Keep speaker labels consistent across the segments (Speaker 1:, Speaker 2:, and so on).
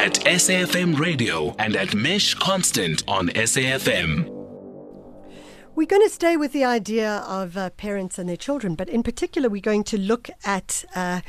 Speaker 1: at SAFM Radio and at Mesh Constant on SAFM.
Speaker 2: We're going to stay with the idea of uh, parents and their children, but in particular, we're going to look at uh,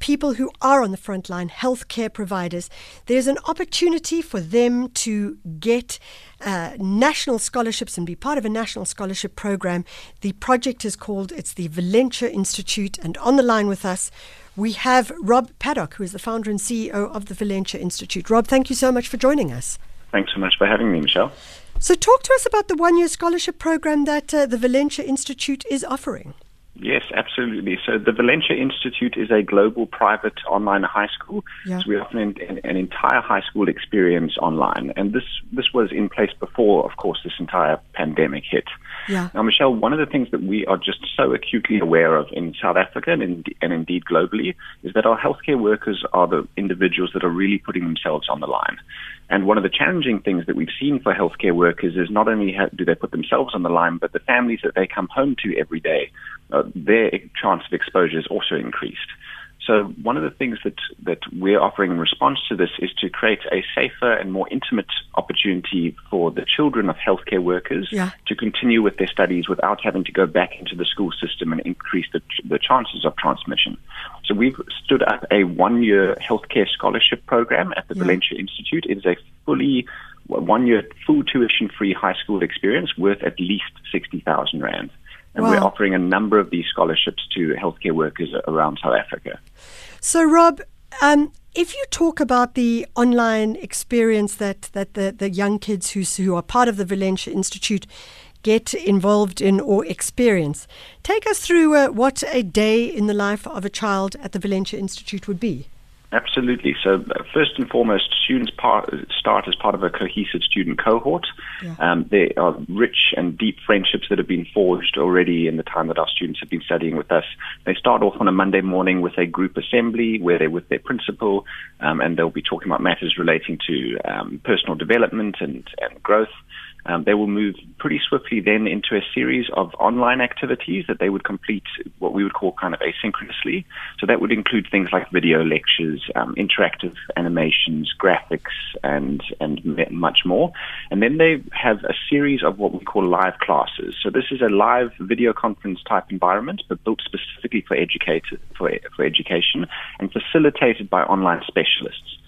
Speaker 2: people who are on the front line, healthcare providers. There's an opportunity for them to get uh, national scholarships and be part of a national scholarship program. The project is called, it's the Valenture Institute, and on the line with us, we have Rob Paddock, who is the founder and CEO of the Valenture Institute. Rob, thank you so much for joining us.
Speaker 3: Thanks so much for having me, Michelle.
Speaker 2: So, talk to us about the one year scholarship program that uh, the Valenture Institute is offering.
Speaker 3: Yes, absolutely. So the Valenture Institute is a global private online high school.
Speaker 2: Yeah.
Speaker 3: So we offer an, an, entire high school experience online, and this this was in place before, of course, this entire pandemic hit.
Speaker 2: Yeah.
Speaker 3: Now, Michelle, one of the things that we are just so acutely aware of in South Africa and, in, and indeed globally is that our healthcare workers are the individuals that are really putting themselves on the line. And one of the challenging things that we've seen for healthcare workers is not only do they put themselves on the line, but the families that they come home to every day, uh, their chance of exposure is also increased. So one of the things that, that we're offering in response to this is to create a safer and more intimate opportunity for the children of healthcare workers
Speaker 2: Yeah.
Speaker 3: to continue with their studies without having to go back into the school system and increase the, the chances of transmission. So we've stood up a one-year healthcare scholarship program at the
Speaker 2: Yeah.
Speaker 3: Valenture Institute. It is a fully one-year full tuition-free high school experience worth at least 60,000 rand. And we're offering a number of these scholarships to healthcare workers around South Africa.
Speaker 2: So, Rob, um, if you talk about the online experience that, that the, the young kids who, who are part of the Valenture Institute get involved in or experience, take us through uh, what a day in the life of a child at the Valenture Institute would be.
Speaker 3: Absolutely. So, uh, first and foremost, students part, start as part of a cohesive student cohort.
Speaker 2: Yeah.
Speaker 3: Um, there are rich and deep friendships that have been forged already in the time that our students have been studying with us. They start off on a Monday morning with a group assembly where they're with their principal, um, and they'll be talking about matters relating to um, personal development and, and growth. Um, they will move pretty swiftly then into a series of online activities that they would complete what we would call kind of asynchronously. So that would include things like video lectures, um, interactive animations, graphics, and and much more. And then they have a series of what we call live classes. So this is a live video conference type environment, but built specifically for educator for for education and facilitated by online specialists.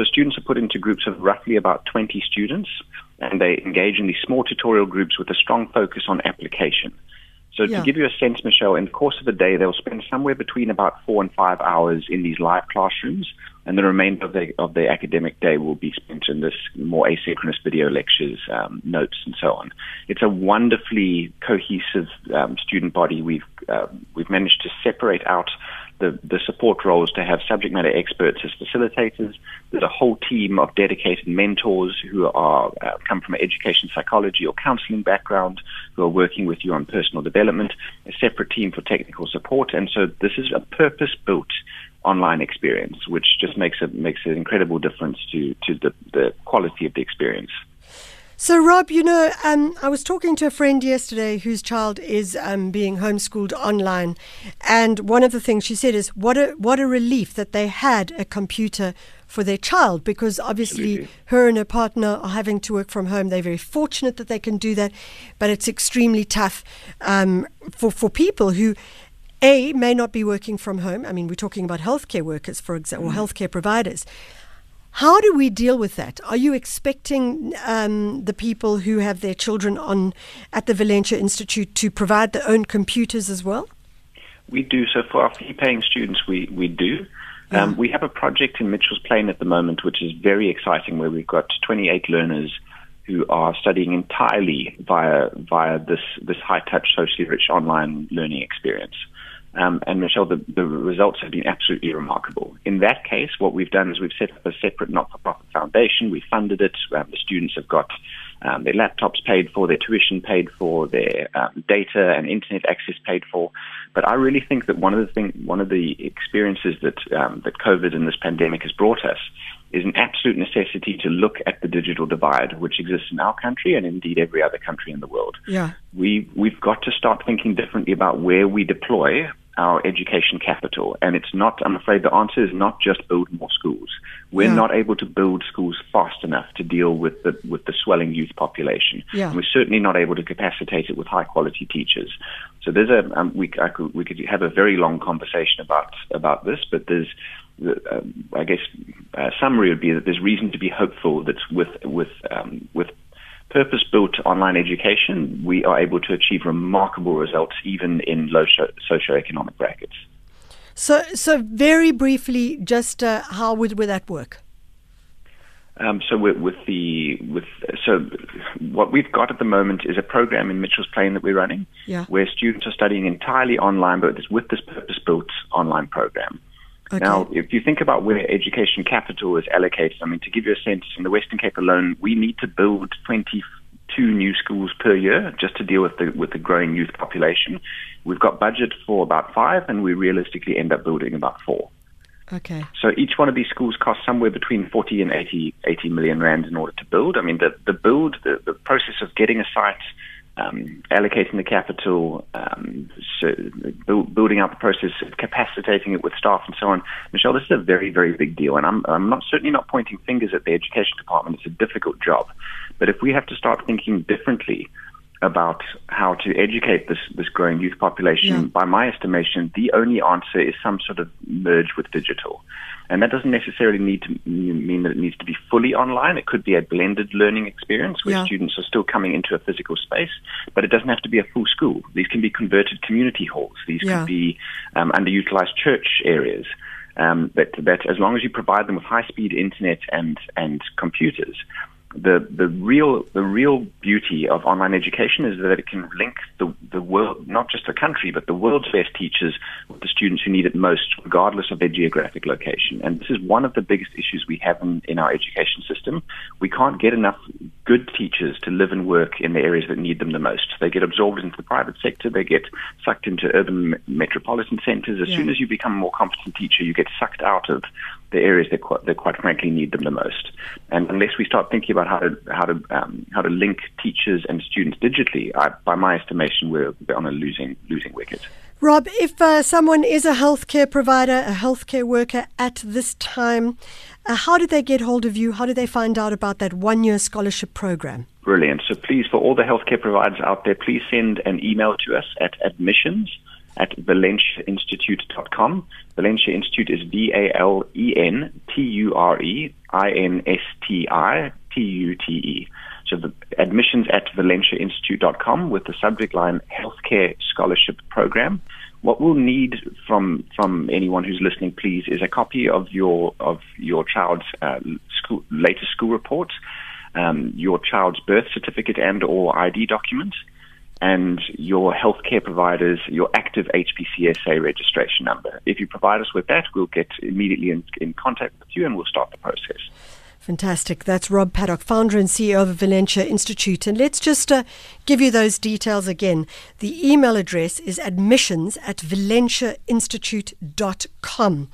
Speaker 3: So students are put into groups of roughly about 20 students, and they engage in these small tutorial groups with a strong focus on application. So
Speaker 2: Yeah.
Speaker 3: to give you a sense, Michelle, in the course of the day, they'll spend somewhere between about four and five hours in these live classrooms, and the remainder of the of the academic day will be spent in this more asynchronous video lectures, um, notes, and so on. It's a wonderfully cohesive um, student body. We've uh, we've managed to separate out the, the support roles to have subject matter experts as facilitators. There's a whole team of dedicated mentors who are uh, come from an education psychology or counseling background who are working with you on personal development. A separate team for technical support, and so this is a purpose-built online experience, which just makes a makes an incredible difference to to the, the quality of the experience.
Speaker 2: So, Rob, you know, um, I was talking to a friend yesterday whose child is um, being homeschooled online, and one of the things she said is, "What a what a relief that they had a computer for their child, because obviously
Speaker 3: Absolutely.
Speaker 2: her and her partner are having to work from home. They're very fortunate that they can do that, but it's extremely tough um, for for people who." A may not be working from home. I mean, we're talking about healthcare workers, for example, or healthcare providers. How do we deal with that? Are you expecting um, the people who have their children on at the Valenture Institute to provide their own computers as well?
Speaker 3: We do. So for our fee-paying students, we, we do. Um, we have a project in Mitchell's Plain at the moment, which is very exciting, where we've got 28 learners who are studying entirely via via this this high-touch, socially rich online learning experience. Um, and Michelle, the, the results have been absolutely remarkable. In that case, what we've done is we've set up a separate not-for-profit foundation. We funded it. Um, the students have got um, their laptops paid for, their tuition paid for, their um, data and internet access paid for. But I really think that one of the thing, one of the experiences that um, that COVID and this pandemic has brought us is an absolute necessity to look at the digital divide, which exists in our country and indeed every other country in the world.
Speaker 2: Yeah.
Speaker 3: We we've got to start thinking differently about where we deploy our education capital. And it's not, I'm afraid the answer is not just build more schools. We're
Speaker 2: Yeah.
Speaker 3: not able to build schools fast enough to deal with the with the swelling youth population.
Speaker 2: Yeah.
Speaker 3: And we're certainly not able to capacitate it with high quality teachers. So there's a um, we I could, we could have a very long conversation about about this, but there's uh, I guess uh, summary would be that there's reason to be hopeful that with with um, with purpose built online education, we are able to achieve remarkable results even in low socioeconomic brackets.
Speaker 2: So, so very briefly, just uh, how would, would that work?
Speaker 3: Um, so with, with the with so what we've got at the moment is a program in Mitchell's Plain that we're running,
Speaker 2: Yeah.
Speaker 3: where students are studying entirely online, but it's with this purpose-built online program.
Speaker 2: Okay.
Speaker 3: Now, if you think about where education capital is allocated, I mean, to give you a sense, in the Western Cape alone, we need to build 22 new schools per year just to deal with the with the growing youth population. We've got budget for about five, and we realistically end up building about four.
Speaker 2: Okay.
Speaker 3: So each one of these schools costs somewhere between 40 and 80, 80 million rand in order to build. I mean, the, the build, the, the process of getting a site, um, allocating the capital, um, so build, building out the process, capacitating it with staff and so on. Michelle, this is a very, very big deal. And I'm, I'm not certainly not pointing fingers at the education department. It's a difficult job. But if we have to start thinking differently about how to educate this, this growing youth population,
Speaker 2: Yeah.
Speaker 3: by my estimation, the only answer is some sort of merge with digital. And that doesn't necessarily need to mean that it needs to be fully online. It could be a blended learning experience where
Speaker 2: Yeah.
Speaker 3: students are still coming into a physical space, but it doesn't have to be a full school. These can be converted community halls. These
Speaker 2: Yeah.
Speaker 3: could be um, underutilized church areas. Um, but, but as long as you provide them with high-speed internet and, and computers, the the real the real beauty of online education is that it can link the the world not just the country but the world's best teachers with the students who need it most regardless of their geographic location. And this is one of the biggest issues we have in, in our education system. We can't get enough good teachers to live and work in the areas that need them the most. They get absorbed into the private sector. They get sucked into urban metropolitan centers. As
Speaker 2: Yeah.
Speaker 3: soon as you become a more competent teacher you get sucked out of the areas that quite, that quite frankly need them the most. And unless we start thinking about how to how to um, how to link teachers and students digitally, I, by my estimation, we're on a losing losing wicket.
Speaker 2: Rob, if uh, someone is a healthcare provider, a healthcare worker at this time, uh, how do they get hold of you? How do they find out about that one year scholarship program?
Speaker 3: Brilliant. So please, for all the healthcare providers out there, please send an email to us at admissions at valentureinstitute.com. Valenture Institute is V-A-L-E-N-T-U-R-E-I-N-S-T-I-T-U-T-E. So the admissions at valentureinstitute.com with the subject line Healthcare Scholarship Program. What we'll need from from anyone who's listening, please, is a copy of your of your child's uh, school, latest school report, um, your child's birth certificate and or ID document, and your healthcare provider's your active HPCSA registration number. If you provide us with that, we'll get immediately in, in contact with you and we'll start the process.
Speaker 2: Fantastic. That's Rob Paddock, founder and CEO of Valenture Institute. And let's just uh, give you those details again. The email address is admissions at valentureinstitute.com.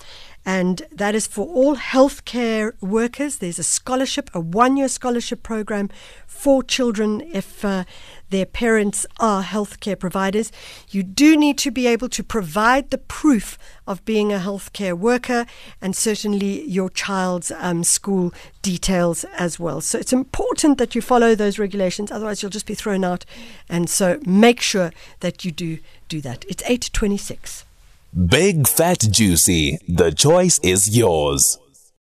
Speaker 2: And that is for all healthcare workers. There's a scholarship, a one year scholarship program for children if uh, their parents are healthcare providers. You do need to be able to provide the proof of being a healthcare worker and certainly your child's um, school details as well. So it's important that you follow those regulations, otherwise, you'll just be thrown out. And so make sure that you do do that. It's 826.
Speaker 1: Big Fat Juicy. The choice is yours.